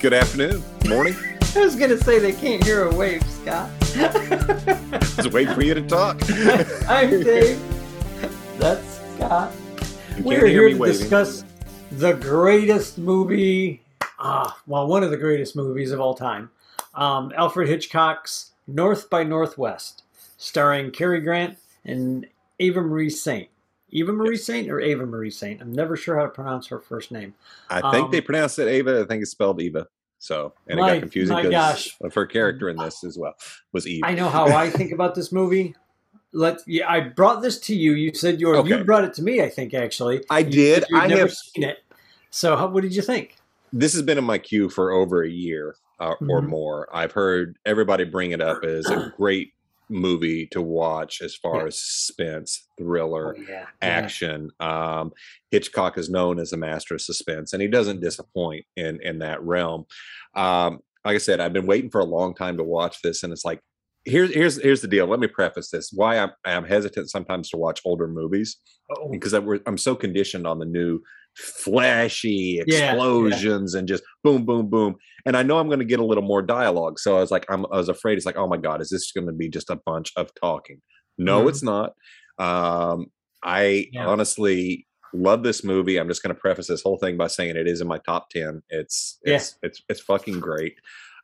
Good afternoon, morning. I was gonna say they can't hear a wave, Scott. Just waiting for you to talk. I'm Dave. That's Scott. We're here to waving. discuss the greatest movie, ah, well, one of the greatest movies of all time. Um, Alfred Hitchcock's North by Northwest, starring Cary Grant and Ava Marie Saint. Eva Marie Saint or Ava Marie Saint? I'm never sure how to pronounce her first name. I think um, they pronounce it Ava. I think it's spelled Eva. So, and it got confusing because of her character in this as well was Eve. I know how I think about this movie. Let yeah, I brought this to you. You said you Okay. you brought it to me. I think actually. I You did. I never have. seen it. So how, what did you think? This has been in my queue for over a year uh, or Mhm. more. I've heard everybody bring it up as a great movie to watch as far Yeah. as suspense, thriller, yeah, action. Um, Hitchcock is known as a master of suspense, and he doesn't disappoint in in that realm. Um, like I said, I've been waiting for a long time to watch this, and it's like here's here's here's the deal. Let me preface this: why I'm I'm hesitant sometimes to watch older movies Oh, because I, I'm so conditioned on the new flashy Yeah, yeah. explosions and just boom, boom, boom. And I know I'm going to get a little more dialogue. So I was like, I'm, I was afraid. It's like, oh my god, is this going to be just a bunch of talking? No, Mhm. it's not. Um, I Yeah. honestly love this movie. I'm just going to preface this whole thing by saying it is in my top ten. It's Yeah. it's it's it's fucking great.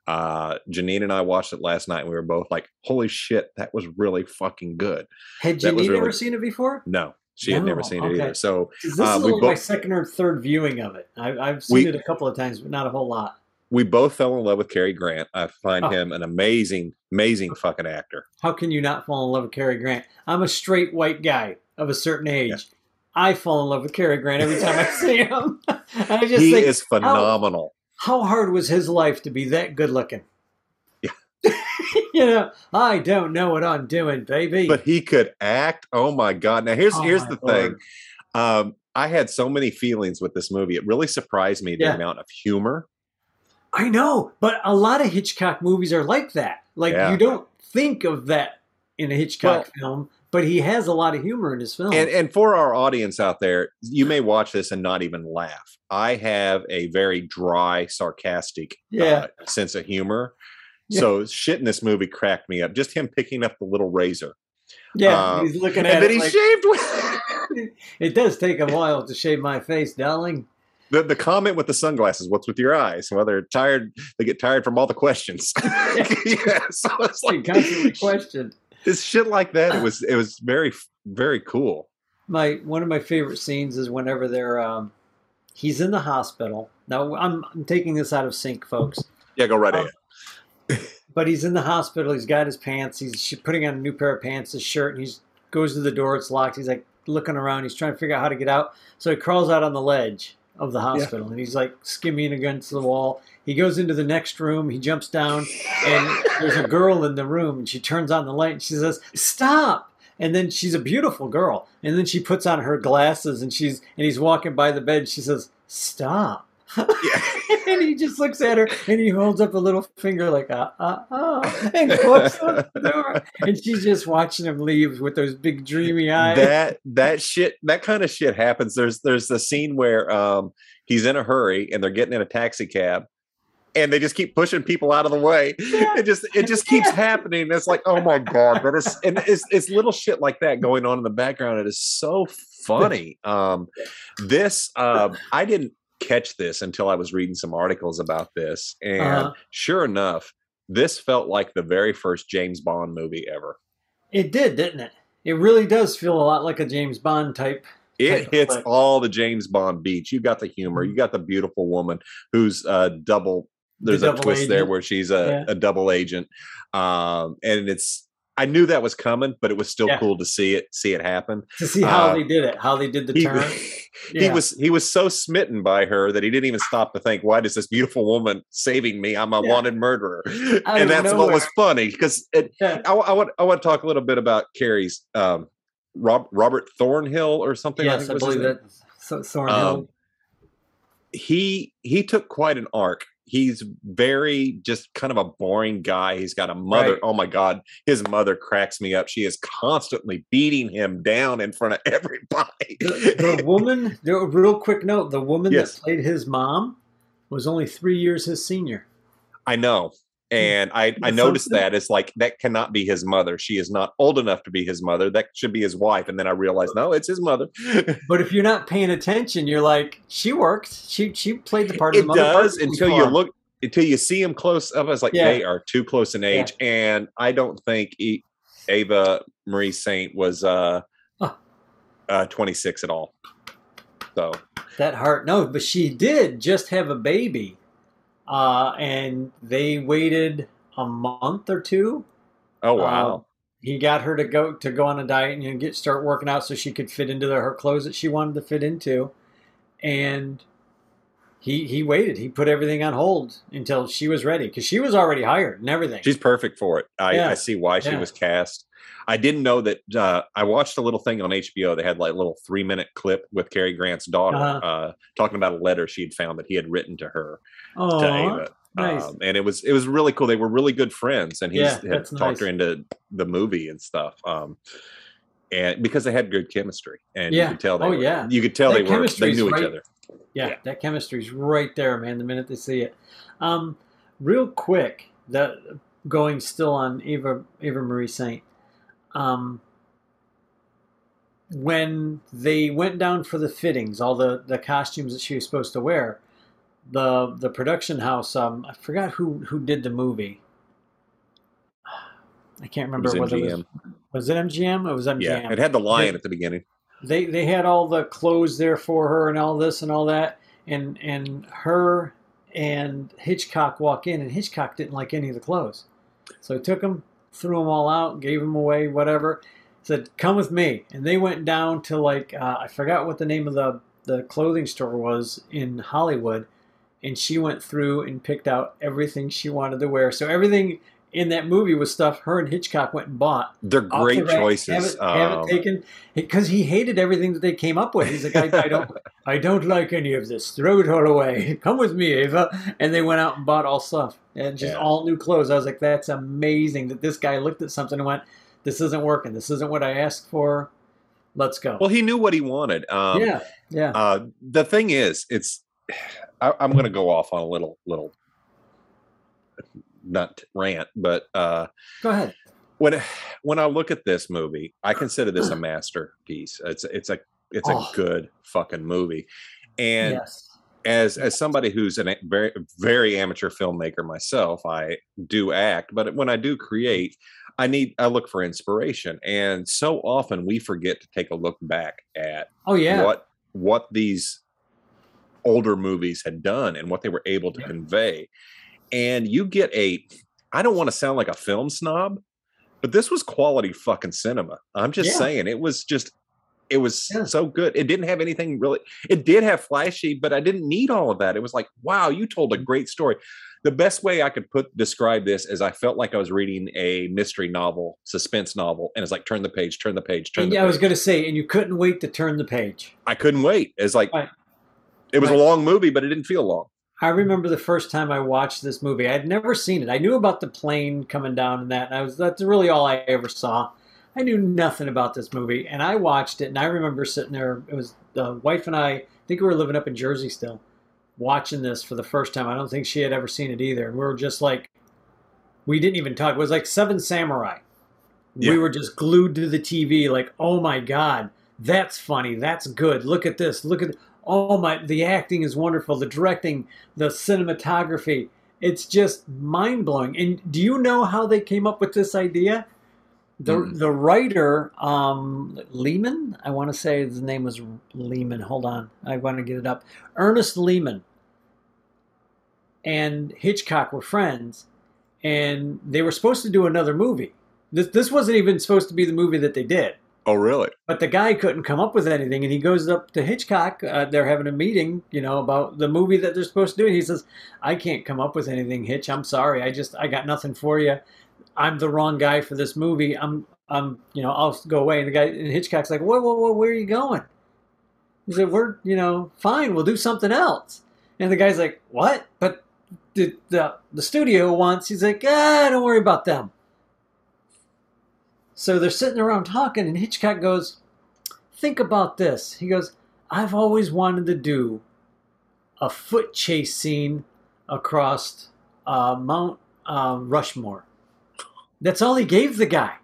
Uh, Janine and I watched it last night, and we were both like, "Holy shit, that was really fucking good." had that Janine ever seen it before? No, she had never No, seen it either. So This Uh, is we my second or third viewing of it. I, I've seen We- it a couple of times, but not a whole lot. we both fell in love with Cary Grant. I find Oh. him an amazing, amazing fucking actor. How can you not fall in love with Cary Grant? I'm a straight white guy of a certain age. Yeah. I fall in love with Cary Grant every time I see him. I just He think, is phenomenal. how hard was his life to be that good looking? Yeah. you know, I don't know what I'm doing, baby. But he could act. Oh my god! Now here's Oh here's the Lord. thing. Um, I had so many feelings with this movie. It really surprised me the Yeah. amount of humor. I know, but a lot of Hitchcock movies are like that. Like Yeah. you don't think of that in a Hitchcock film, but he has a lot of humor in his film. And and for our audience out there, you may watch this and not even laugh. I have a very dry, sarcastic Yeah. uh, sense of humor. Yeah. So shit in this movie cracked me up. Just him picking up the little razor, yeah, uh, he's looking at and at then it. he like, shaved. With- it does take a while to shave my face, darling. the the comment with the sunglasses. What's with your eyes? Well, they're tired. They get tired from all the questions. yeah, so it's like constantly questioned. it's shit like that. It was it was very very cool. My one of my favorite scenes is whenever they're um, he's in the hospital. Now I'm, I'm taking this out of sync, folks. Yeah, go right Um, ahead. But he's in the hospital. He's got his pants. He's putting on a new pair of pants, his shirt, and he goes to the door. It's locked. He's like looking around. He's trying to figure out how to get out. So he crawls out on the ledge of the hospital, and he's like skimming against the wall. He goes into the next room. He jumps down, and there's a girl in the room, and she turns on the light, and she says, "Stop!" And then she's a beautiful girl, and then she puts on her glasses, and she's and he's walking by the bed. and She says, "Stop." Yeah. and he just looks at her and he holds up a little finger like ah ah ah and closes the door. And she's just watching him leave with those big dreamy eyes. That that shit that kind of shit happens. There's there's a scene where um he's in a hurry and they're getting in a taxi cab and they just keep pushing people out of the way. Yeah. it just it just keeps Yeah. happening. It's like oh my god but it's and it's it's little shit like that going on in the background. It is so funny. Um this um i didn't catch this until i was reading some articles about this and Uh-huh. sure enough this felt like the very first james bond movie ever it did didn't it it really does feel a lot like a james bond type It hits all the James Bond beats. You got the humor. You got the beautiful woman who's uh, double. The There's a double twist there where she's a, Yeah. a double agent, um, and it's. I knew that was coming, but it was still Yeah. cool to see it see it happen. to see how Uh, they did it how they did the He, turn he was he was so smitten by her that he didn't even stop to think, "Why does this beautiful woman saving me? I'm a Yeah. wanted murderer," Out and that's what was funny because it, Yeah. I, I want I want to talk a little bit about Cary's um, Rob, Robert Thornhill or something. yes think i believe that Thornhill. Um, he he took quite an arc. He's very just kind of a boring guy. He's got a mother. Right. Oh my god, his mother cracks me up. She is constantly beating him down in front of everybody. the, the woman, the real quick note: the woman Yes. that played his mom was only three years his senior. I know. And I, I noticed that it's like that cannot be his mother. She is not old enough to be his mother. That should be his wife. And then I realized, no, it's his mother. But if you're not paying attention, you're like, she worked. She she played the part of it the mother. does until you look until you see him close up. I was like, Yeah. they are too close in age. And I don't think e- Ava Marie Saint was uh, Huh. uh 26 at all. So that heart. No, but she did just have a baby, uh, and they waited a month or two. oh wow. Um, he got her to go to go on a diet and you know, get start working out so she could fit into the, her clothes that she wanted to fit into, and he he waited. He put everything on hold until she was ready because she was already hired and everything. She's perfect for it. I, Yeah. I see why she Yeah. was cast. I didn't know that. Uh, I watched a little thing on HBO. They had like a little three minute clip with Cary Grant's daughter Uh-huh. uh, talking about a letter she'd found that he had written to her oh, to Ava. nice. Um, and it was it was really cool. They were really good friends, and he Yeah, had talked her into the movie and stuff. Um, and because they had good chemistry, and Yeah. you could tell they Oh, were, yeah. you could tell That they were they knew each right. other. Yeah, Yeah. that chemistry's right there, man. The minute they see it. Um, real quick, that going still on Eva Eva Marie Saint. Um, when they went down for the fittings, all the the costumes that she was supposed to wear, the the production house. Um, I forgot who who did the movie. I can't remember was whether it was, MGM. was it MGM. It was MGM Yeah, it had the lion They- at the beginning. they they had all the clothes there for her and all this and all that and and her and Hitchcock walk in and Hitchcock didn't like any of the clothes so he took them threw them all out gave them away whatever said come with me. And they went down to like uh, I forgot what the name of the the clothing store was in Hollywood and she went through and picked out everything she wanted to wear. So everything in that movie was stuff her and Hitchcock went and bought They're the great rack, choices. Have it, have it Um, taken because he hated everything that they came up with. He's like, I, I don't, I don't like any of this. Throw it all away. Come with me, Ava. And they went out and bought all stuff and just Yeah. all new clothes. I was like, that's amazing that this guy looked at something and went, "This isn't working. This isn't what I asked for. Let's go." well, he knew what he wanted. Um, yeah, yeah. Uh, the thing is, it's I, I'm going to go off on a little little nut rant, but uh, Go ahead. when when I look at this movie, I consider this a masterpiece. It's it's a it's Oh. a good fucking movie, and yes. as as somebody who's a very very amateur filmmaker myself, I do act, but when I do create, I need I look for inspiration, and so often we forget to take a look back at Oh yeah. what what these older movies had done and what they were able to Yeah. convey. And you get a I don't want to sound like a film snob, but this was quality fucking cinema. I'm just Yeah. saying it was just it was Yeah. so good. It didn't have anything really it did have flashy, but I didn't need all of that. It was like, wow, you told Mm. a great story. The best way I could put describe this is I felt like I was reading a mystery novel, suspense novel, and it's like turn the page, turn the page, turn And the yeah, page. I was going to say, and you couldn't wait to turn the page. I couldn't wait. It's like Right. it was Right. a long movie, but it didn't feel long. I remember the first time I watched this movie. I'd never seen it. I knew about the plane coming down and that, and I was that's really all I ever saw. I knew nothing about this movie, and I watched it, and I remember sitting there. It was the wife and I. I think we were living up in Jersey still, watching this for the first time. I don't think she had ever seen it either, and we were just like, we didn't even talk. It was like Seven Samurai. Yeah. We were just glued to the TV, like, oh my god, that's funny, that's good. Look at this, look at oh my, the acting is wonderful, the directing, the cinematography. It's just mind blowing. And do you know how they came up with this idea? The Mm. the writer, um, Lehman, I want to say his name was Lehman. Hold on, I want to get it up. Ernest Lehman and Hitchcock were friends, and they were supposed to do another movie. This this wasn't even supposed to be the movie that they did. Oh, really? But the guy couldn't come up with anything, and he goes up to Hitchcock. Uh, they're having a meeting, you know, about the movie that they're supposed to do. And he says, "I can't come up with anything, Hitch. I'm sorry. I just I got nothing for you. I'm the wrong guy for this movie. I'm I'm you know I'll go away." And the guy and Hitchcock's like, "Whoa, whoa, whoa! Where are you going?" He said, "We're you know fine. We'll do something else." And the guy's like, "What?" But the the, the studio wants. He's like, "Ah, don't worry about them." So they're sitting around talking, and Hitchcock goes, Think about this. He goes, I've always wanted to do a foot chase scene across uh, Mount uh, Rushmore. That's all he gave the guy.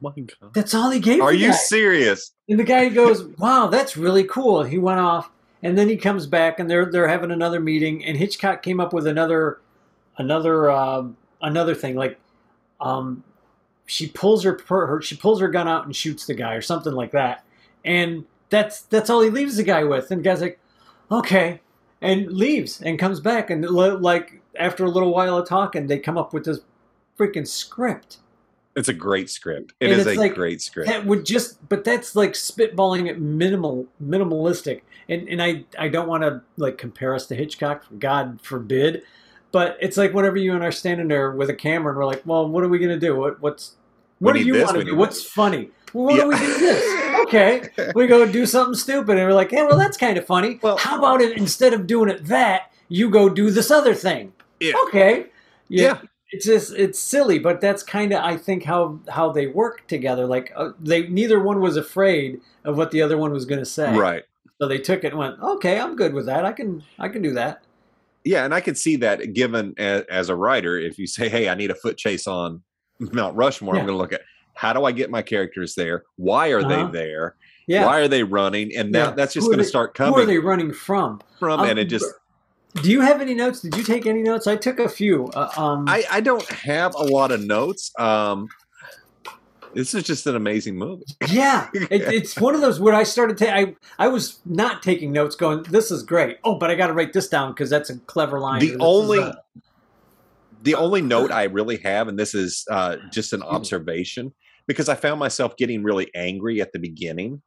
My God. That's all he gave. Are the you guy. serious? And the guy goes, "Wow, that's really cool." He went off, and then he comes back, and they're they're having another meeting, and Hitchcock came up with another another um another thing like um, she pulls her, her she pulls her gun out and shoots the guy or something like that, and that's that's all he leaves the guy with. And the guy's like, "Okay," and leaves and comes back, and like after a little while of talking, they come up with this freaking script. It's a great script. It And is a like- great script. That would just, but that's like spitballing it minimal, minimalistic. And and I I don't want to like compare us to Hitchcock, God forbid. But it's like whenever you and I are standing there with a camera and we're like, well, what are we gonna do? What what's what do you this, want to do? What's funny? Well, what Yeah. do we do this? Okay, we go do something stupid, and we're like, hey, well, that's kind of funny. Well- How about it instead of doing it that, you go do this other thing? Yeah. Okay. Yeah. It's just it's silly, but that's kind of I think how how they work together. Like uh, they neither one was afraid of what the other one was going to say. Right. So they took it and went, okay, I'm good with that. I can I can do that. Yeah, and I could see that given as, as a writer, if you say, "Hey, I need a foot chase on Mount Rushmore," Yeah. I'm going to look at how do I get my characters there? Why are Uh-huh. they there? Yeah. Why are they running? And now Yeah. that's just going to start coming. Who are they running from? from, Um, and it just Do you have any notes? Did you take any notes? I took a few. Uh, um, I, I don't have a lot of notes. Um, this is just an amazing movie. Yeah, it, it's one of those where I started. Ta- I I was not taking notes, going, "This is great." Oh, but I got to write this down because that's a clever line. The only a- the only note I really have, and this is uh, just an observation, because I found myself getting really angry at the beginning.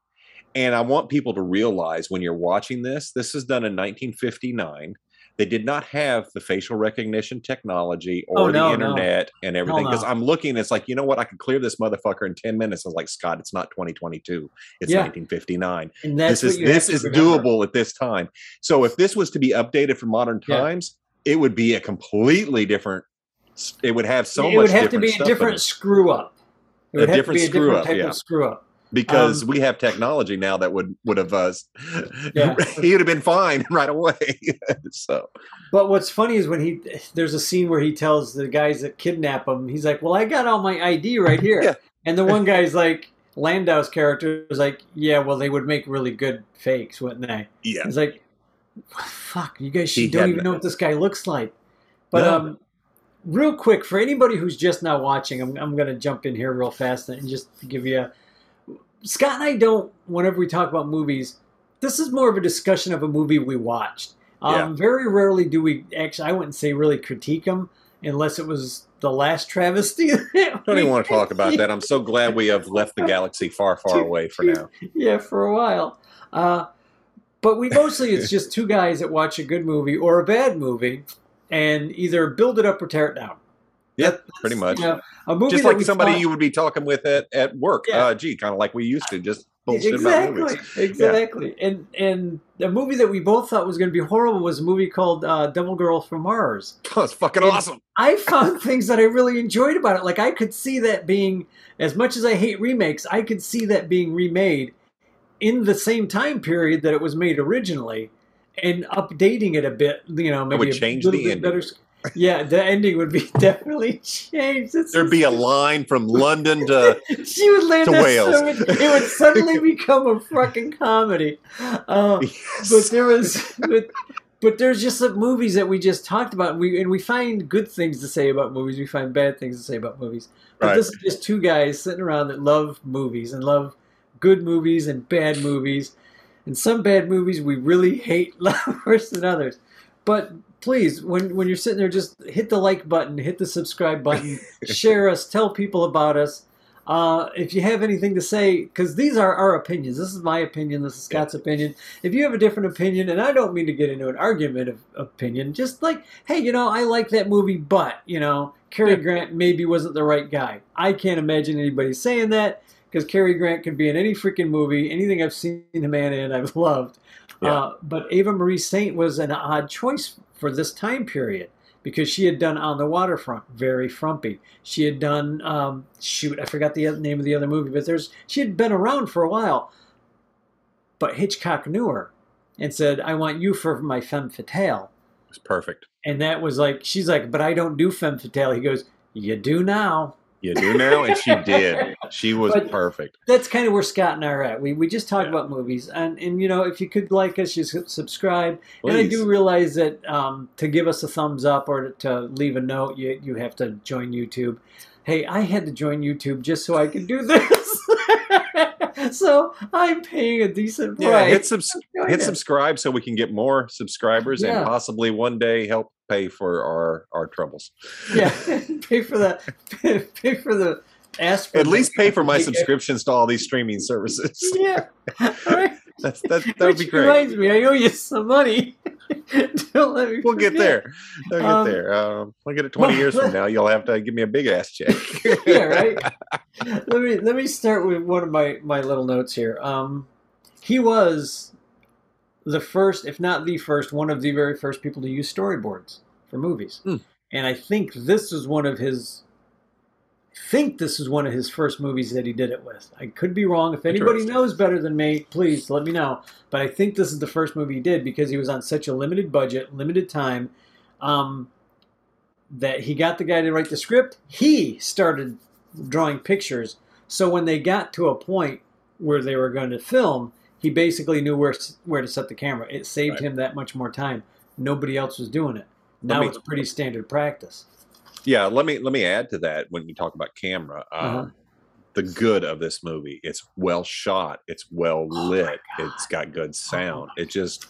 And I want people to realize when you're watching this, this is done in 1959. They did not have the facial recognition technology or Oh, the no, no. internet and everything. Because no. I'm looking, it's like, you know what? I could clear this motherfucker in 10 minutes. I was like, Scott, it's not 2022. It's Yeah. 1959 and that's this is what you have this is remember. doable at this time. So if this was to be updated for modern times, it would be a completely different. It would have so much. it much. would have to be a different screw up. It A would have different a screw different up, type yeah. of screw up. because um, we have technology now that would would have us. Yeah. he would have been fine right away. so But what's funny is when he there's a scene where he tells the guys that kidnap him, he's like, "Well, I got all my ID right here," Yeah. and the one guy's like, Landau's character is like, "Yeah, well, they would make really good fakes, wouldn't they?" yeah, He's like, "Fuck, you guys she don't even know what this guy looks like." But No. um, real quick for anybody who's just now watching, I'm I'm gonna jump in here real fast and just give you. A, Scott and I don't. Whenever we talk about movies, this is more of a discussion of a movie we watched. Um, Yeah. Very rarely do we actually. I wouldn't say really critique them unless it was the last travesty. I don't even want to talk about that. I'm so glad we have left the galaxy far, far away for now. yeah, for a while. Uh, but we mostly it's just two guys that watch a good movie or a bad movie and either build it up or tear it down. Yeah, That- pretty much. you know, a movie Just like somebody thought- you would be talking with at, at work. Yeah. Uh, gee, kind of like we used to, just bullshit about exactly, movies. exactly. And and the movie that we both thought was going to be horrible was a movie called uh, Devil Girl from Mars. It's fucking And- awesome. I found things that I really enjoyed about it. Like I could see that being, as much as I hate remakes, I could see that being remade in the same time period that it was made originally, and updating it a bit. You know, maybe it would a change little the bit ending. better. Yeah, the ending would be definitely changed. It's There'd be a line from London to she would land to Wales. so it, it would suddenly become a fucking comedy. Uh, but there was but, but there's just some movies that we just talked about and we and we find good things to say about movies we find bad things to say about movies but Right. this is just two guys sitting around that love movies and love good movies and bad movies and some bad movies we really hate worse than others but please when when you're sitting there just hit the like button hit the subscribe button share us tell people about us uh, if you have anything to say, because these are our opinions. This is my opinion. This is Scott's opinion. If you have a different opinion, and I don't mean to get into an argument of opinion, just like, hey, you know, I like that movie, but you know, Cary Yeah. Grant maybe wasn't the right guy. I can't imagine anybody saying that because Cary Grant could be in any freaking movie. Anything I've seen the man in, I've loved. Yeah. Uh, but Ava Marie Saint was an odd choice for this time period because she had done On the Waterfront, very frumpy. She had done, um, shoot, I forgot the name of the other movie, but there's she had been around for a while. But Hitchcock knew her, and said, "I want you for my femme fatale." It's perfect. And that was like, she's like, "But I don't do femme fatale." He goes, "You do now." You do now, and she did. She was But- perfect. That's kind of where Scott and I are at. We we just talk Yeah. about movies, and and you know, if you could like us, you should subscribe. And I do realize that um, to give us a thumbs up or to, to leave a note, you you have to join YouTube. Hey, I had to join YouTube just so I could do this. so I'm paying a decent Yeah, hit subs- hit subscribe so we can get more subscribers Yeah. and possibly one day help pay for our our troubles. Yeah, pay for the pay for the aspirin. At least pay for my subscriptions to all these streaming services. Yeah, right. That's that that would be great. Reminds me, I owe you some money. Don't let me. We'll get there. We'll get Um, there. Um, we'll get it twenty years from now. You'll have to give me a big ass check. yeah, right. let me let me start with one of my my little notes here. Um, he was the first, if not the first, one of the very first people to use storyboards for movies, Hmm. and I think this is one of his. I think this is one of his first movies that he did it with. I could be wrong. If anybody knows better than me, please let me know. But I think this is the first movie he did because he was on such a limited budget, limited time. Um, that he got the guy to write the script. He started drawing pictures. So when they got to a point where they were going to film, he basically knew where where to set the camera. It saved Right. him that much more time. Nobody else was doing it. Now me- it's pretty standard practice. yeah, let me let me add to that when you talk about camera. Um, Uh-huh. The good of this movie, it's well shot, it's well Oh lit, it's got good sound. It just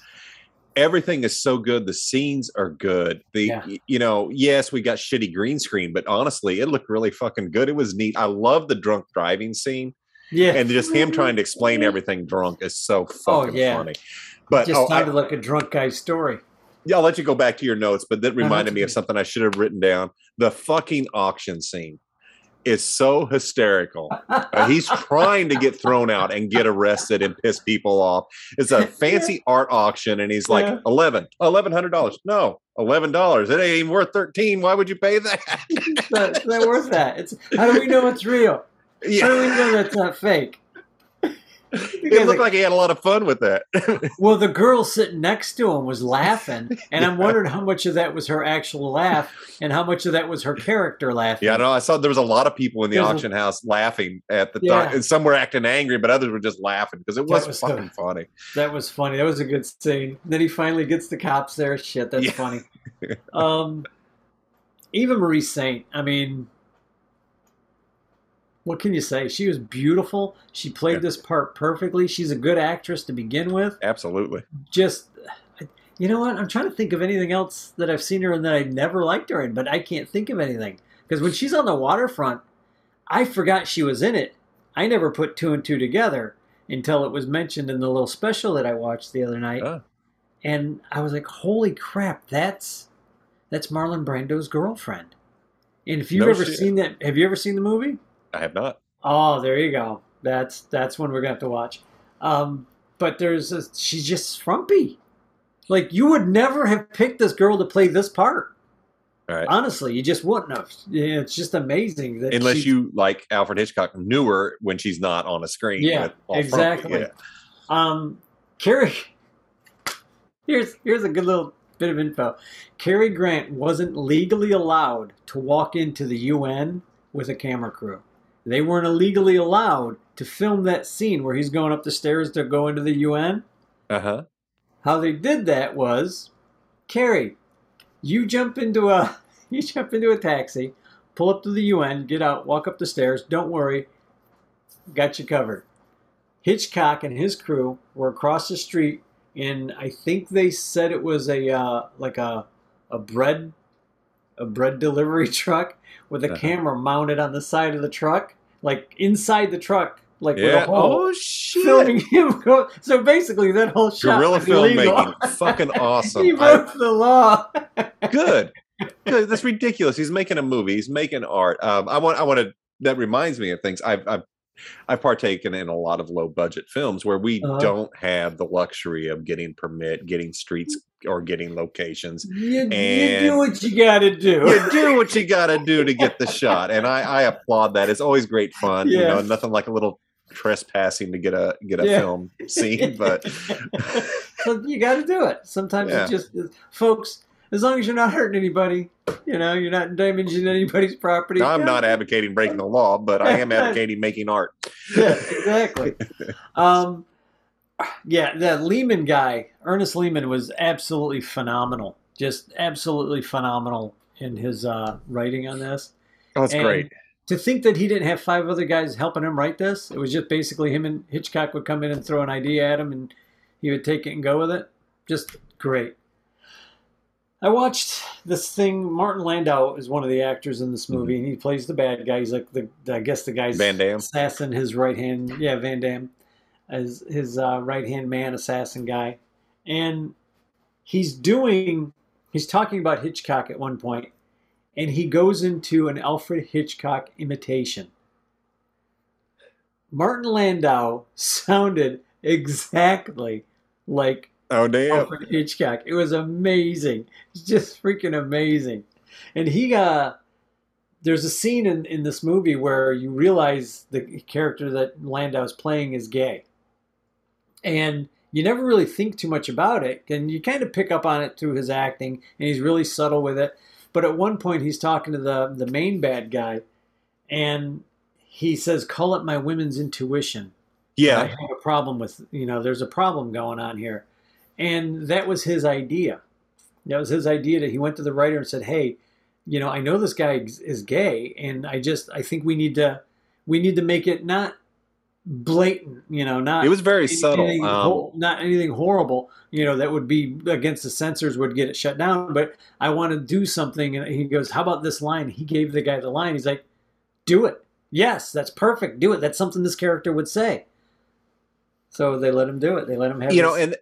everything is so good. The scenes are good. The Yeah. you know, yes, we got shitty green screen, but honestly, it looked really fucking good. It was neat. I love the drunk driving scene. Yeah, and just him trying to explain everything drunk is so Oh, fucking yeah. funny. But just oh, I, sounded like a drunk guy's story. yeah, I'll let you go back to your notes. But that that's reminded me of something I should have written down. The fucking auction scene is so hysterical. Uh, he's trying to get thrown out and get arrested and piss people off. It's a fancy art auction, and he's like Yeah. eleven, eleven hundred dollars. No, eleven dollars. It ain't even worth thirteen. Why would you pay that? it's, not, it's not worth that. It's how do we know it's real? How do we know that's not fake? it looked like he had a lot of fun with that. Well, the girl sitting next to him was laughing, and I'm wondering how much of that was her actual laugh and how much of that was her character laughing. Yeah, I know. I saw there was a lot of people in the There's a- auction house laughing at the Yeah. time. And some were acting angry, but others were just laughing because it was, was so- fucking funny. That was funny. That was a good scene. Then he finally gets the cops there. Shit, that's Yeah. funny. Um, Eva Marie Saint. I mean, what can you say? She was beautiful. She played Yeah. this part perfectly. She's a good actress to begin with. Absolutely. Just, you know what? I'm trying to think of anything else that I've seen her in that I never liked her in, but I can't think of anything. Because when she's on the waterfront, I forgot she was in it. I never put two and two together until it was mentioned in the little special that I watched the other night. Ah. And I was like, holy crap, that's that's Marlon Brando's girlfriend. And if you've No ever shit. seen that, have you ever seen the movie? I have not. Oh, there you go. That's that's one we're gonna have to watch. Um, but there's a, she's just frumpy. Like you would never have picked this girl to play this part. Right. Honestly, you just wouldn't have. Yeah, it's just amazing that Unless she- you, like Alfred Hitchcock, knew her when she's not on a screen. Yeah, with all frumpy. exactly. Yeah. Um, Cary. Here's here's a good little bit of info. Cary Grant wasn't legally allowed to walk into the UN with a camera crew. They weren't illegally allowed to film that scene where he's going up the stairs to go into the UN. Uh-huh. How they did that was, Cary, you jump into a you jump into a taxi, pull up to the UN, get out, walk up the stairs. Don't worry, got you covered. Hitchcock and his crew were across the street in I think they said it was a uh, like a a bread a bread delivery truck with a Uh-huh. camera mounted on the side of the truck, like inside the truck, like with a hole Oh, shit. filming him go. So basically, that whole shot Guerrilla filmmaking. Fucking awesome. he I- broke the law. good good that's ridiculous he's making a movie he's making art um i want i want to that reminds me of things i've i've I've partaken in a lot of low budget films where we Uh-huh. don't have the luxury of getting permit, getting streets, or getting locations. You, you do what you got to do. You do what you got to do to get the shot, and I, I applaud that. It's always great fun. You know, nothing like a little trespassing to get a get a Yeah. film scene, but So you got to do it. Sometimes Yeah. it just, folks. As long as you're not hurting anybody, you know, you're not damaging anybody's property. I'm yeah, not advocating breaking the law, but I am advocating making art. yeah, exactly. um, yeah, that Lehman guy, Ernest Lehman, was absolutely phenomenal. Just absolutely phenomenal in his uh, writing on this. Oh, that's And great. To think that he didn't have five other guys helping him write this, it was just basically him and Hitchcock would come in and throw an idea at him, and he would take it and go with it. Just great. I watched this thing. Martin Landau is one of the actors in this movie, and he plays the bad guy. He's like the, I guess the guy's Vandamm. assassin, his right hand. Yeah, Vandamm, as his uh, right hand man, assassin guy, and he's doing. He's talking about Hitchcock at one point, and he goes into an Alfred Hitchcock imitation. Martin Landau sounded exactly like Oh, damn. Alfred Hitchcock. It was amazing. It's just freaking amazing. And he uh there's a scene in, in this movie where you realize the character that Landau's playing is gay. And you never really think too much about it, and you kind of pick up on it through his acting, and he's really subtle with it. But at one point, he's talking to the the main bad guy, and he says, "Call it my women's intuition." Yeah. I have a problem with, you know, there's a problem going on here. And that was his idea. That was his idea that he went to the writer and said, hey, you know, I know this guy is- is gay, and I just, I think we need to, we need to make it not blatant, you know, not It was very anything subtle. Um, not anything horrible, you know, that would be against the censors would get it shut down. But I want to do something. And he goes, How about this line? He gave the guy the line. He's like, Do it. Yes, that's perfect. Do it. That's something this character would say. So they let him do it. They let him have you know, and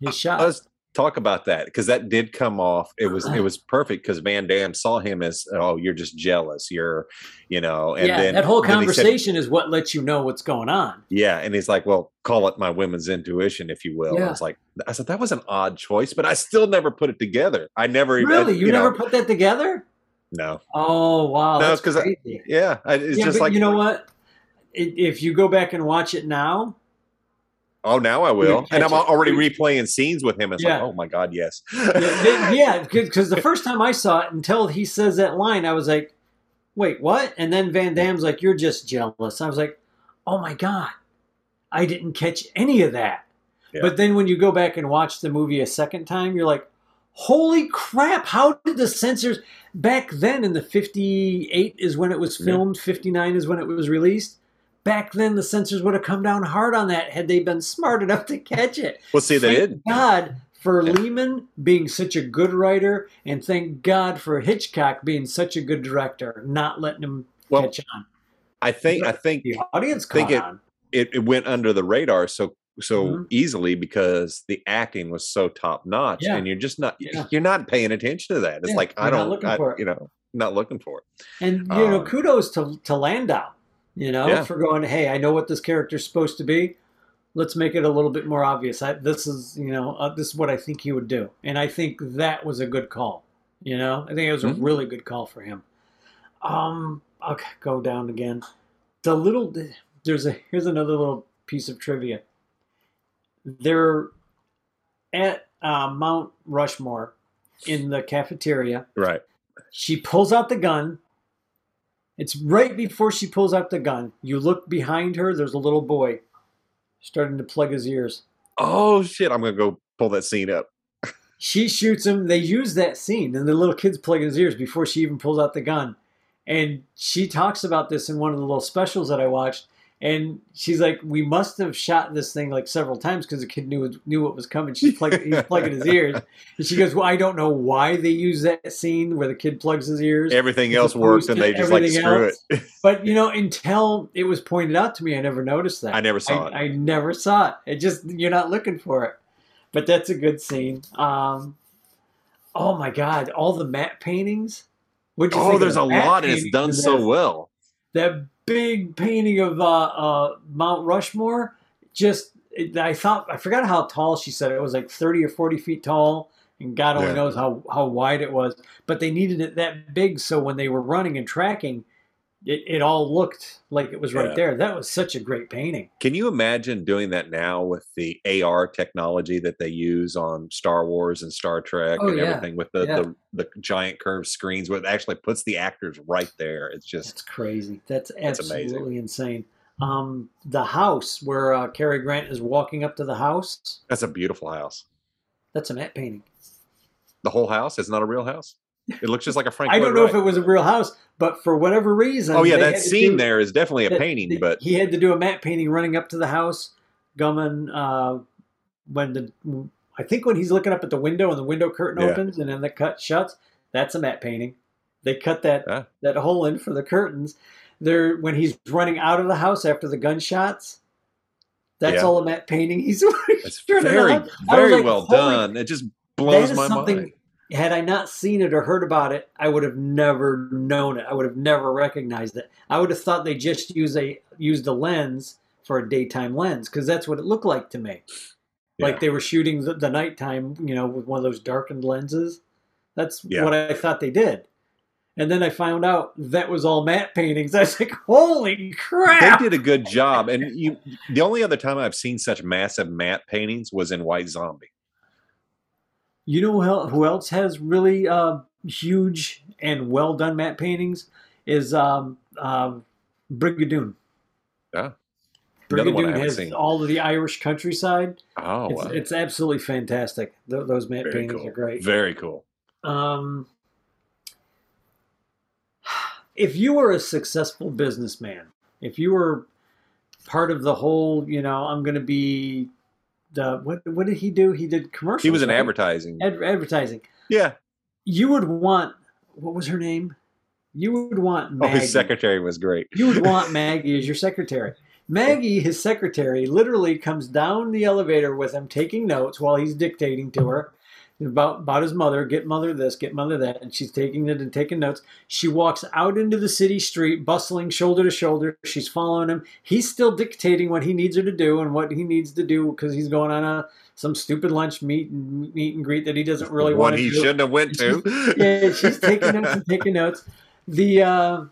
his shot. let's talk about that because that did come off. It was it uh-huh. was perfect because Vandamm saw him as oh you're just jealous you're you know and yeah, then that whole he said- conversation is what lets you know what's going on. yeah, and he's like, well, call it my women's intuition if you will. I was like, I said that was an odd choice, but I still never put it together. I never even Really? You, never know, put that together? no Oh wow, No, that's 'cause I- crazy. yeah it's yeah, just but like you know what? If you go back and watch it now, oh now I will and I'm already replaying scenes with him. It's Yeah. like oh my god yes yeah, yeah, because the first time I saw it, until he says that line, I was like, "Wait, what?" And then Vandamm's like, "You're just jealous." I was like, "Oh my god, I didn't catch any of that." Yeah. But then when you go back and watch the movie a second time, you're like, "Holy crap! How did the censors back then in the '58 is when it was filmed, '59 is when it was released." Back then, the censors would have come down hard on that had they been smart enough to catch it. well see they Thank did God for Yeah. Lehman being such a good writer, and thank God for Hitchcock being such a good director, not letting him well catch on. I think I think The audience think caught it- on. it, it went under the radar so so Mhm. easily because the acting was so top notch Yeah. and you're just not Yeah. you're not paying attention to that it's like i don't looking I, for it. you know not looking for it And you know, um, kudos to to Landau, you know, Yeah. for going, hey, I know what this character's supposed to be. Let's make it a little bit more obvious. I, this is, you know, uh, this is what I think he would do, and I think that was a good call. You know, I think it was a Mhm. really good call for him. Um, I'll go down again. The little there's a here's another little piece of trivia. They're at uh, Mount Rushmore in the cafeteria. right She pulls out the gun. It's right before she pulls out the gun. You look behind her, there's a little boy starting to plug his ears. oh shit i'm gonna go pull that scene up She shoots him. They use that scene, and the little kid's plugging his ears before she even pulls out the gun. And she talks about this in one of the little specials that I watched. And she's like, "We must have shot this thing like several times because the kid knew knew what was coming." She's plugging, he's plugging his ears, and she goes, "Well, I don't know why they use that scene where the kid plugs his ears." everything else worked and they just like screw else. it But you know, until it was pointed out to me, I never noticed that. i never saw I, it I never saw it. It just you're not looking for it. But that's a good scene. Um, oh my god, all the matte paintings. What'd you think oh there's the a lot and it's done so well That big painting of uh, uh, Mount Rushmore. Just I thought I forgot how tall she said it was like thirty or forty feet tall. And God only Yeah. knows how, how wide it was, but they needed it that big so when they were running and tracking, it, it all looked like it was right Yeah. there. That was such a great painting. Can you imagine doing that now with the AR technology that they use on Star Wars and Star Trek Oh, and yeah. everything with the, Yeah. the the giant curved screens where it actually puts the actors right there? It's just That's crazy. That's That's amazing. absolutely insane. Um, the house where uh, Cary Grant is walking up to the house. that's a beautiful house. That's a matte painting. The whole house is not a real house. It looks just like a Frank. I don't Lloyd know if it was a real house, but for whatever reason, Oh yeah, that scene do- there is definitely a that- painting, that but he had to do a matte painting running up to the house. Gumman, uh, when the I think when he's looking up at the window and the window curtain Yeah. opens and then the cut shuts, that's a matte painting. They cut that Ah. that hole in for the curtains. There when he's running out of the house after the gunshots. That's Yeah. all a matte painting. He's turning very on. I was very like, well done. It just blows my something. mind. Had I not seen it or heard about it, I would have never known it. I would have never recognized it. I would have thought they just use a used a lens for a daytime lens because that's what it looked like to me. Like they were shooting the, the nighttime, you know, with one of those darkened lenses. That's Yeah. what I thought they did. And then I found out that was all matte paintings. I was like, "Holy crap!" They did a good job, and you. The only other time I've seen such massive matte paintings was in White Zombie. You know who else has really uh, huge and well done matte paintings is um, um, Brigadoon. Yeah. Another one I Brigadoon has seen. all of the Irish countryside. Oh, it's, wow. it's absolutely fantastic. Th- those matte very paintings cool. are great. Very cool. Um, if you were a successful businessman, if you were part of the whole, you know, I'm going to be the what? What did he do? He did commercials. He was in right? advertising. Ad- advertising. Yeah. You would want what was her name? You would want Oh, his secretary was great. You would want Maggie as your secretary. Maggie, his secretary, literally comes down the elevator with him, taking notes while he's dictating to her about about his mother. Get mother this, get mother that, and she's taking it and taking notes. She walks out into the city street, bustling shoulder to shoulder. She's following him. He's still dictating what he needs her to do and what he needs to do because he's going on a some stupid lunch meet and meet and greet that he doesn't really One want to he do shouldn't have went to. yeah, she's taking notes and taking notes. The uh,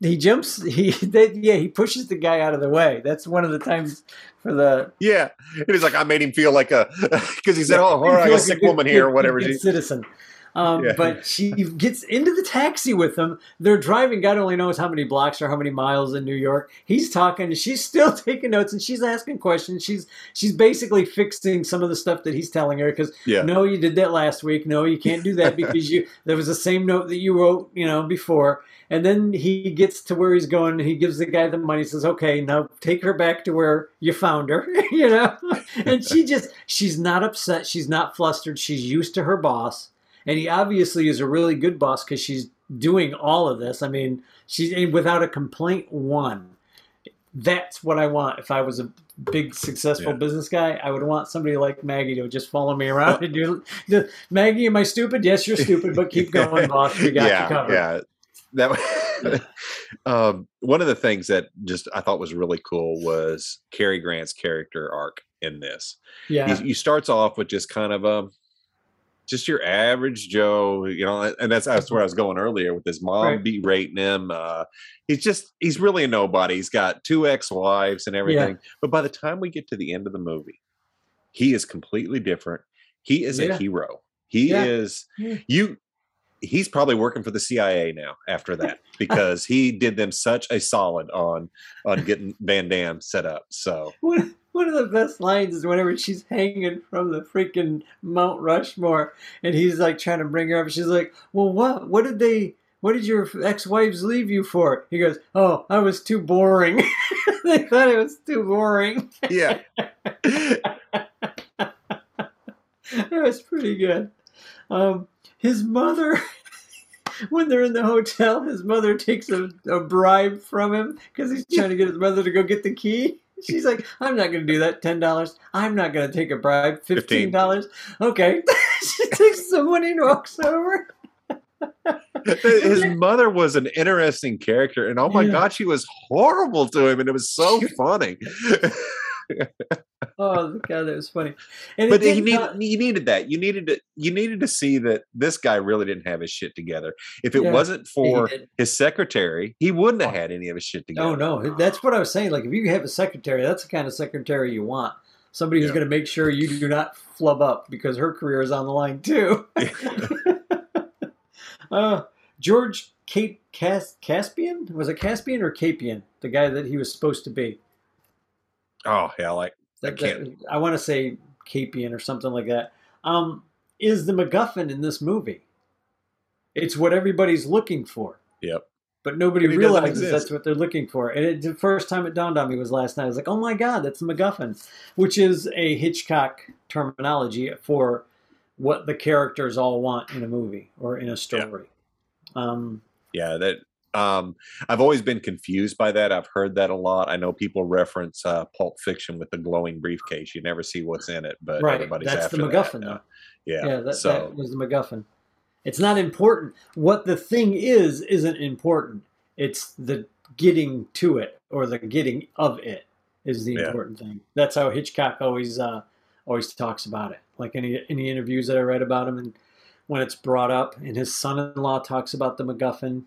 he jumps. He they, yeah he pushes the guy out of the way. That's one of the times for the. Yeah, and he's like, I made him feel like a because he said, Yeah, "Oh, all right, feels a sick good- woman here, or whatever." good citizen. Um, Yeah. But she gets into the taxi with him. They're driving. God only knows how many blocks or how many miles in New York. He's talking. She's still taking notes and she's asking questions. She's she's basically fixing some of the stuff that he's telling her because yeah, no, you did that last week. No, you can't do that because you there was the same note that you wrote, you know, before. And then he gets to where he's going. He gives the guy the money. Says, "Okay, now take her back to where you found her." you know, and she just she's not upset. She's not flustered. She's used to her boss, and he obviously is a really good boss because she's doing all of this. I mean, she's without a complaint. One. That's what I want. If I was a big successful Yeah. business guy, I would want somebody like Maggie to just follow me around and do. do Maggie, am I stupid? Yes, you're stupid, but keep going, boss. We got you yeah, covered. yeah. That um, one of the things that just I thought was really cool was Cary Grant's character arc in this. yeah. He, he starts off with just kind of a just your average Joe, you know, and that's that's where I was going earlier with his mom Right. berating him. Uh, he's just he's really a nobody. He's got two ex-wives and everything. But by the time we get to the end of the movie, he is completely different. He is Yeah. a hero. He Yeah. is you. He's probably working for the CIA now after that because he did them such a solid on on getting Vandamm set up. So One, of the best lines is whenever she's hanging from the freaking Mount Rushmore, and he's like trying to bring her up. She's like, "Well, what? What did they? What did your ex-wives leave you for?" He goes, "Oh, I was too boring. they thought it was too boring." yeah, That was pretty good. Um, his mother, when they're in the hotel, his mother takes a, a bribe from him because he's trying to get his mother to go get the key. She's like, I'm not going to do that. Ten dollars. I'm not going to take a bribe. Fifteen dollars. Okay. she takes the money and walks over. his mother was an interesting character, and oh my Yeah. god, she was horrible to him, and it was so funny. oh god, that was funny. And but he need, not- you needed that. You needed to you needed to see that this guy really didn't have his shit together. If it Yeah, wasn't for his secretary, he wouldn't have had any of his shit together. Oh no, that's what I was saying. Like if you have a secretary, that's the kind of secretary you want. Somebody who's Yeah. going to make sure you do not flub up because her career is on the line too. uh, George Cape Cas- Caspian was it Caspian or Capian? The guy that he was supposed to be. Oh yeah, like I can't- that- I want to say Capian or something like that. Um, is the MacGuffin in this movie? It's what everybody's looking for. Yep. But nobody realizes that's what they're looking for. And it, the first time it dawned on me was last night. I was like, "Oh my god, that's the MacGuffin," which is a Hitchcock terminology for what the characters all want in a movie or in a story. Um, yeah, that um I've always been confused by that. I've heard that a lot. I know people reference uh Pulp Fiction with the glowing briefcase. You never see what's in it, but right, everybody's that's after the that. MacGuffin. Uh, though. yeah. yeah, that, so that was the MacGuffin. It's not important. What the thing is isn't important. It's the getting to it or the getting of it is the Yeah. important thing. That's how Hitchcock always uh, always talks about it. Like any any interviews that I read about him, and when it's brought up, and his son-in-law talks about the MacGuffin,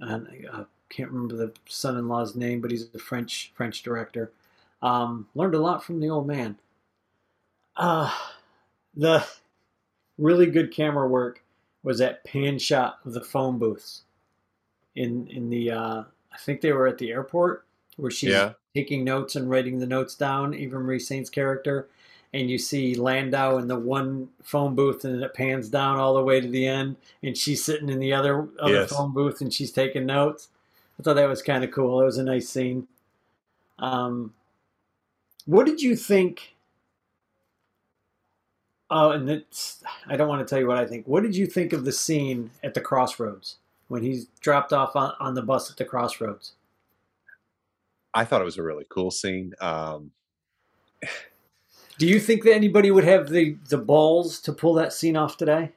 and I can't remember the son-in-law's name, but he's a French French director. Um, learned a lot from the old man. Uh, the really good camera work was that pan shot of the phone booths in in the uh, I think they were at the airport where she's Yeah. taking notes and writing the notes down, Eva Marie Saint's character, and you see Landau in the one phone booth and it pans down all the way to the end and she's sitting in the other other Yes. phone booth and she's taking notes. I thought that was kind of cool. It was a nice scene. Um, what did you think? Oh, and it's I don't want to tell you what I think. What did you think of the scene at the crossroads when he's dropped off on, on the bus at the crossroads? I thought it was a really cool scene. Um Do you think that anybody would have the the balls to pull that scene off today?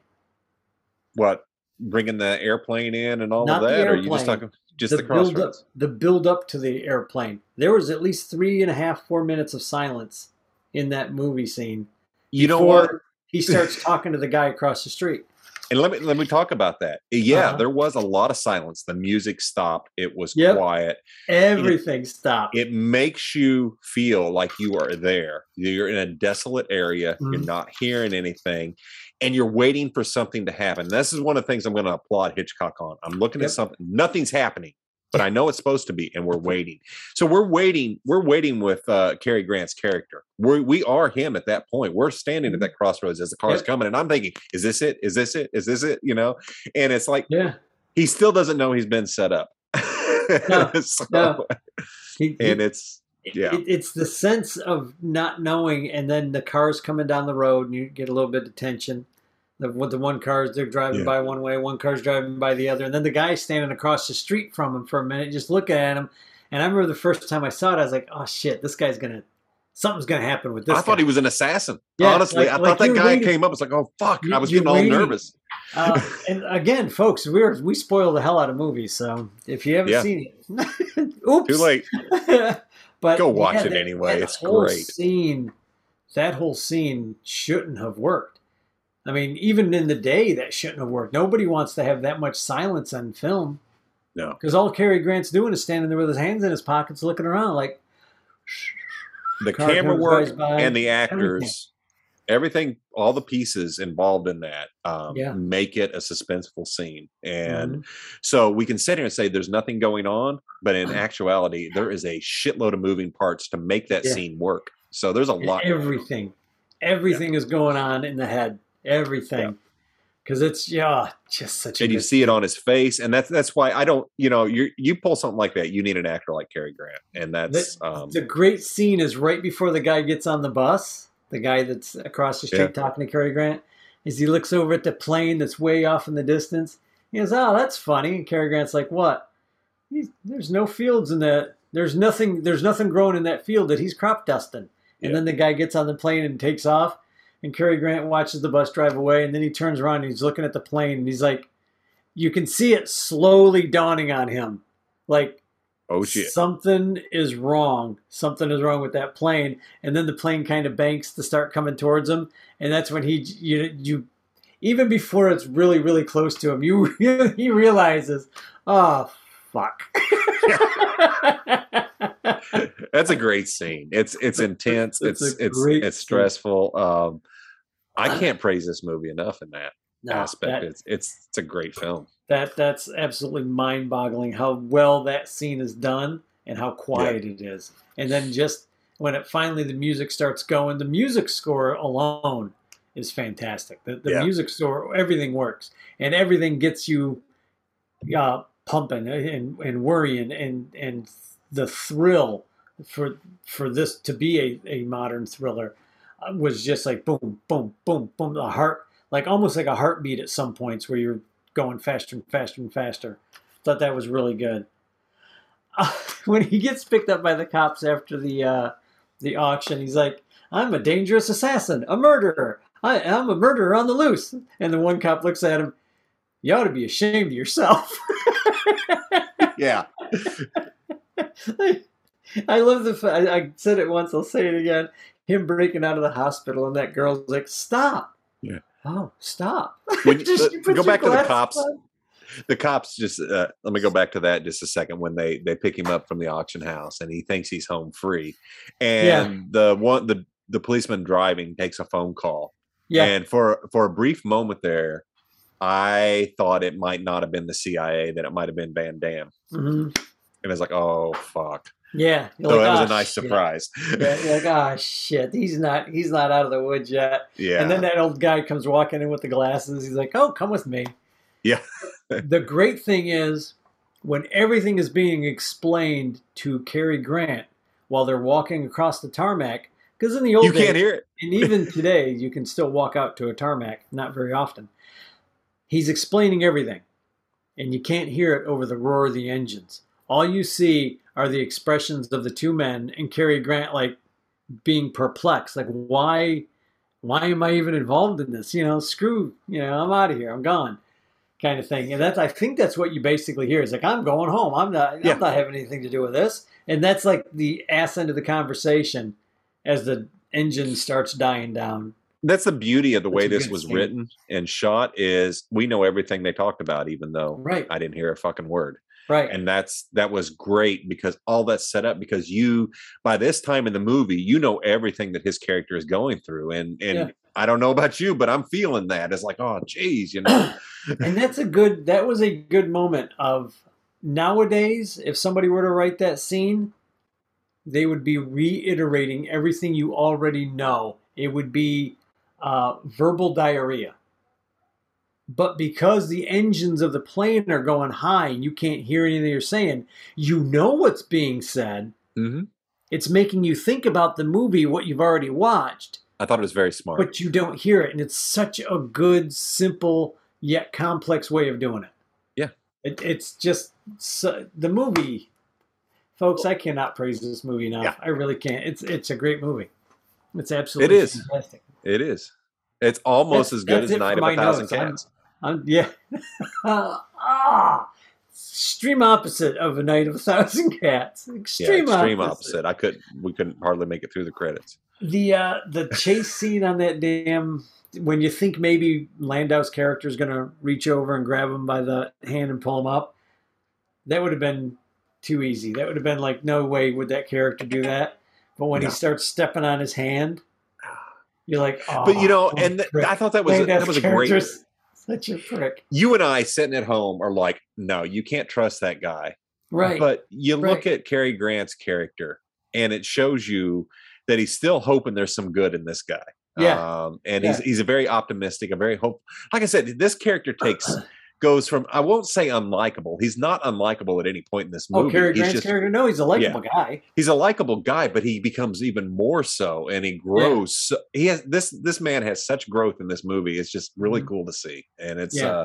what bringing the airplane in and all Not of the that, or you just airplane. talking just the, build up, the build up to the airplane. There was at least three and a half, four minutes of silence in that movie scene You know before what? he starts talking to the guy across the street. And let me let me talk about that. Yeah, Uh-huh. there was a lot of silence. The music stopped. It was Yep. quiet. Everything stopped. It makes you feel like you are there. You're in a desolate area. You're Mhm. not hearing anything, and you're waiting for something to happen. This is one of the things I'm going to applaud Hitchcock on. I'm looking Yep. at something. Nothing's happening, but I know it's supposed to be, and we're waiting. So we're waiting. We're waiting with uh, Cary Grant's character. We're, we are him at that point. We're standing at that crossroads as the car is coming, and I'm thinking, "Is this it? Is this it? Is this it?" You know, and it's like yeah. he still doesn't know he's been set up. No, So- no. He, and he- it's yeah. it- it's the sense of not knowing, and then the cars coming down the road, and you get a little bit of tension. The, with the one cars they're driving Yeah. by one way, one car's driving by the other, and then the guy standing across the street from him for a minute, just looking at him. And I remember the first time I saw it, I was like, "Oh shit, this guy's gonna something's gonna happen with this." I thought he was an assassin. Yeah, Honestly, like- I like thought that guy waiting- came up. It's like, oh fuck! You- I was getting all waiting. nervous. Uh, and again, folks, we're we spoil the hell out of movies. So if you haven't Yeah. seen it, oops. Too late. but Go watch it that- anyway, that it's great. Scene, that whole scene shouldn't have worked. I mean, even in the day, that shouldn't have worked. Nobody wants to have that much silence on film No, because all Cary Grant's doing is standing there with his hands in his pockets, looking around like. the camera work and the actors, everything, all the pieces involved in that um, Yeah. make it a suspenseful scene. And Mhm. so we can sit here and say there's nothing going on, but in actuality, there is a shitload of moving parts to make that Yeah. scene work. So there's a lot. everything everything is going on in the head everything because it's yeah just such a and you see it on his face, and that's that's why I don't. You know, you you pull something like that, you need an actor like Cary Grant, and that's um, the great scene is right before the guy gets on the bus the guy that's across the street Yeah. talking to Cary Grant is he looks over at the plane that's way off in the distance he goes oh that's funny and Cary Grant's like what He's, there's no fields in that there's nothing there's nothing growing in that field that he's crop dusting and Yeah. then the guy gets on the plane and takes off and Cary Grant watches the bus drive away and then he turns around and he's looking at the plane and he's like you can see it slowly dawning on him like Oh shit. something is wrong. Something is wrong with that plane. And then the plane kind of banks to start coming towards him, and that's when he you you even before it's really really close to him, you he realizes, oh fuck. That's a great scene. It's it's intense. It's It's it's it's stressful. Um, I can't praise this movie enough in that No, aspect. that- it's it's it's a great film. that that's absolutely mind-boggling how well that scene is done and how quiet it is and then just when it finally the music starts going the music score alone is fantastic the, the Yeah. music score everything works and everything gets you uh, pumping and, and worrying and and the thrill for for this to be a, a modern thriller uh, was just like boom boom boom boom the heart like almost like a heartbeat at some points where you're going faster and faster and faster. Thought that was really good. Uh, when he gets picked up by the cops after the uh, the auction, he's like, "I'm a dangerous assassin, a murderer. I, I'm a murderer on the loose." And the one cop looks at him. You ought to be ashamed of yourself. Yeah. I love the. I, I said it once. I'll say it again. Him breaking out of the hospital, and that girl's like, "Stop." Yeah. Oh, stop. You- Just uh, you go back to the cops. on. The cops just uh, let me go back to that just a second when they they pick him up from the auction house and he thinks he's home free, and the one the the policeman driving takes a phone call Yeah. and for for a brief moment there, I thought it might not have been the CIA that it might have been Vandamm, hmm and I was like, oh fuck. Yeah. So like, that was "Ah, a nice shit." surprise. Yeah, like, ah, shit. He's not. He's not out of the woods yet. yeah. And then that old guy comes walking in with the glasses. He's like, "Oh, come with me." Yeah. the great thing is when everything is being explained to Cary Grant while they're walking across the tarmac, because in the old you days, can't hear it. and even today, you can still walk out to a tarmac, not very often. He's explaining everything, and you can't hear it over the roar of the engines. All you see are the expressions of the two men and Cary Grant, like being perplexed, like why, why am I even involved in this? You know, screw, you know, I'm out of here, I'm gone, kind of thing. And that's, I think that's what you basically hear. Is like I'm going home. I'm not, Yeah. I'm not having anything to do with this. And that's like the ass end of the conversation as the engine starts dying down. That's the beauty of the That's way this was written and shot is we know everything they talked about, even though Right, I didn't hear a fucking word. right. and that's that was great because all that's set up because you by this time in the movie you know everything that his character is going through and and Yeah. i don't know about you but i'm feeling that it's like oh geez you know and that's a good that was a good moment of nowadays if somebody were to write that scene they would be reiterating everything you already know it would be uh, verbal diarrhea. But because the engines of the plane are going high and you can't hear anything you're saying you know what's being said. Mhm. it's making you think about the movie what you've already watched. I thought it was very smart. But you don't hear it and it's such a good simple yet complex way of doing it. Yeah. it, it's just so, the movie folks i cannot praise this movie enough. Yeah. i really can't. It's it's a great movie. It's absolutely is. fantastic it is it's almost That's- as good as night of a thousand notes. I'm- cats I'm, yeah ah extreme opposite of a night of a thousand cats yeah extreme, extreme opposite. opposite i couldn't we couldn't hardly make it through the credits The uh, the chase scene on that damn when you think maybe Landau's character is gonna reach over and grab him by the hand and pull him up, that would have been too easy. That would have been like no way would that character do that. But when No. he starts stepping on his hand, you're like, oh, but you know and th- i thought that was Landau's that was a great such a prick, you and i sitting at home are like no you can't trust that guy right? But you look Right. at Cary Grant's character, and it shows you that he's still hoping there's some good in this guy. Yeah. Um, and Yeah. he's he's a very optimistic, a very hope. Like I said, this character takes goes from I won't say unlikable. He's not unlikable at any point in this movie. oh, Cary Grant's just character? No, he's a likable guy. he's a likable guy, but he becomes even more so, and he grows. So, he has this this man has such growth in this movie. It's just really Mhm. cool to see, and it's Yeah. uh,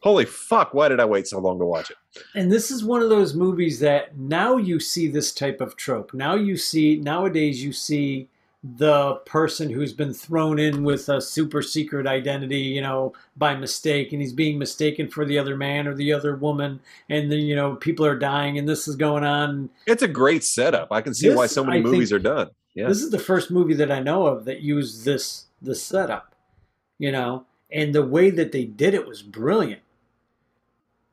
holy fuck. Why did I wait so long to watch it? And this is one of those movies that now you see this type of trope. Now you see nowadays you see the person who's been thrown in with a super secret identity, you know, by mistake, and he's being mistaken for the other man or the other woman, and then you know people are dying, and this is going on. It's a great setup. I can see This, why so many I movies are done. Yeah. This is the first movie that I know of that used this this setup, you know, and the way that they did it was brilliant.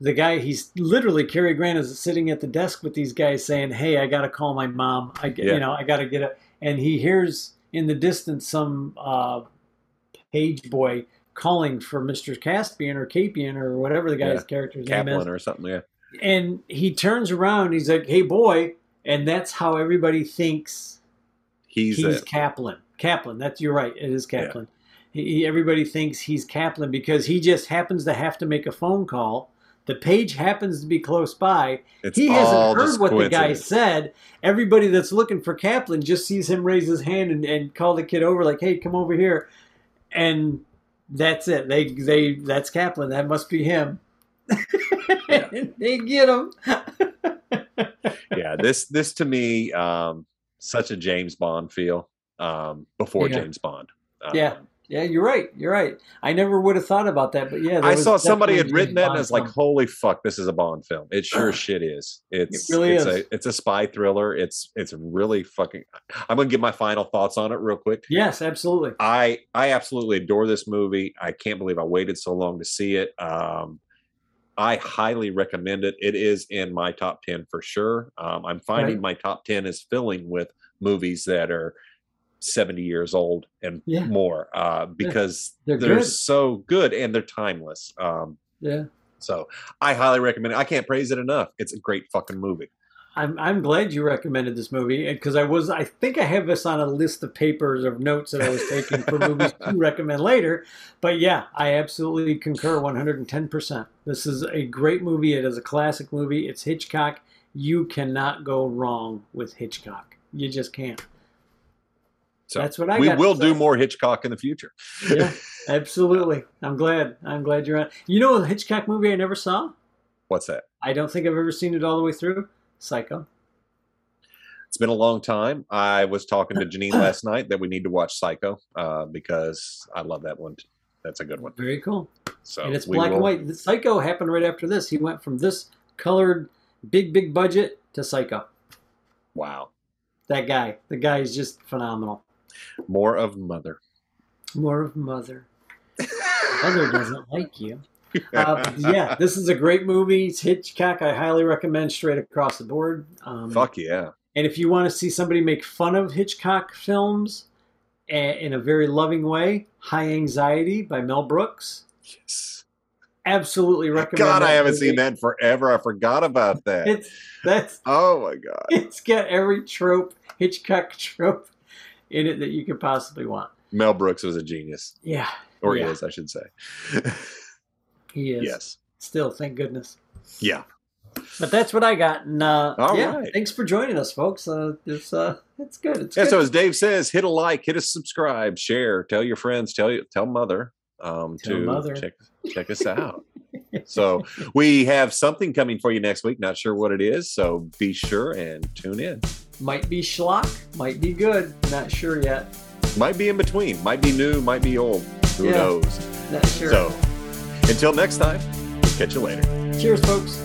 The guy, he's literally Cary Grant is sitting at the desk with these guys saying, "Hey, I got to call my mom. I get, Yeah. you know, I got to get a." And he hears in the distance some uh, page boy calling for Mister Caspian or Capian or whatever the guy's Yeah. character's name is Kaplan or something. Yeah. and he turns around he's like hey boy and that's how everybody thinks He's, he's, a, kaplan kaplan that's you're right it is kaplan he, he- everybody thinks he's kaplan because he just happens to have to make a phone call the page happens to be close by it's he hasn't heard what the guy said everybody that's looking for kaplan just sees him raise his hand and, and call the kid over like hey come over here and that's it they they that's kaplan that must be him And they get him yeah, this this to me, um, such a James Bond feel. Um, before Yeah. James Bond. Um, Yeah. Yeah, you're right. You're right. I never would have thought about that, but yeah, I saw somebody had written that and it's like, holy fuck, this is a Bond film. It sure shit is. It's really it's is. a it's a spy thriller. It's it's really fucking I'm gonna give my final thoughts on it real quick. Yes, absolutely. I I absolutely adore this movie. I can't believe I waited so long to see it. Um, I highly recommend it. It is in my top ten for sure. Um, I'm finding Right. my top ten is filling with movies that are 70 years old and Yeah. more uh, because They're they're, so good and they're timeless. Um, Yeah. so I highly recommend it. I can't praise it enough. It's a great fucking movie. I'm I'm glad you recommended this movie because I was I think I have this on a list of papers of notes that I was taking for movies to recommend later. But yeah, I absolutely concur 110%. This is a great movie. It is a classic movie. It's Hitchcock. You cannot go wrong with Hitchcock. You just can't. So That's what I we will do more Hitchcock in the future. Yeah, absolutely. I'm glad. I'm glad you're on. You know a Hitchcock movie I never saw? What's that? I don't think I've ever seen it all the way through. Psycho. It's been a long time. I was talking to Janine last night that we need to watch Psycho uh, because I love that one. That's a good one. Very cool. So and it's black and white. The Psycho happened right after this. He went from this colored, big, big budget to Psycho. Wow, That guy. The guy is just phenomenal. More of Mother. More of Mother. Mother doesn't like you. Uh, yeah, this is a great movie. It's Hitchcock. I highly recommend straight across the board. Um, Fuck yeah. And if you want to see somebody make fun of Hitchcock films a- in a very loving way, High Anxiety by Mel Brooks. Yes. Absolutely recommend. God, I haven't movie. seen that in forever. I forgot about that. It's that's oh my god. it's got every trope Hitchcock trope in it that you could possibly want. Mel Brooks was a genius, Yeah, or Yeah. he is, I should say. he is. yes. Still, thank goodness. Yeah. But that's what I got. And uh, All yeah, right. thanks for joining us, folks. Uh, it's uh, it's good. It's Yeah. good. So as Dave says, hit a like, hit a subscribe, share, tell your friends, tell you, tell mother um, Tell to mother. check check us out. so we have something coming for you next week. Not sure what it is, so be sure and tune in. Might be schlock, might be good. Not sure yet. Might be in between, might be new, might be old. Who Yeah. knows? Not sure. So until next time, catch you later. Cheers, folks.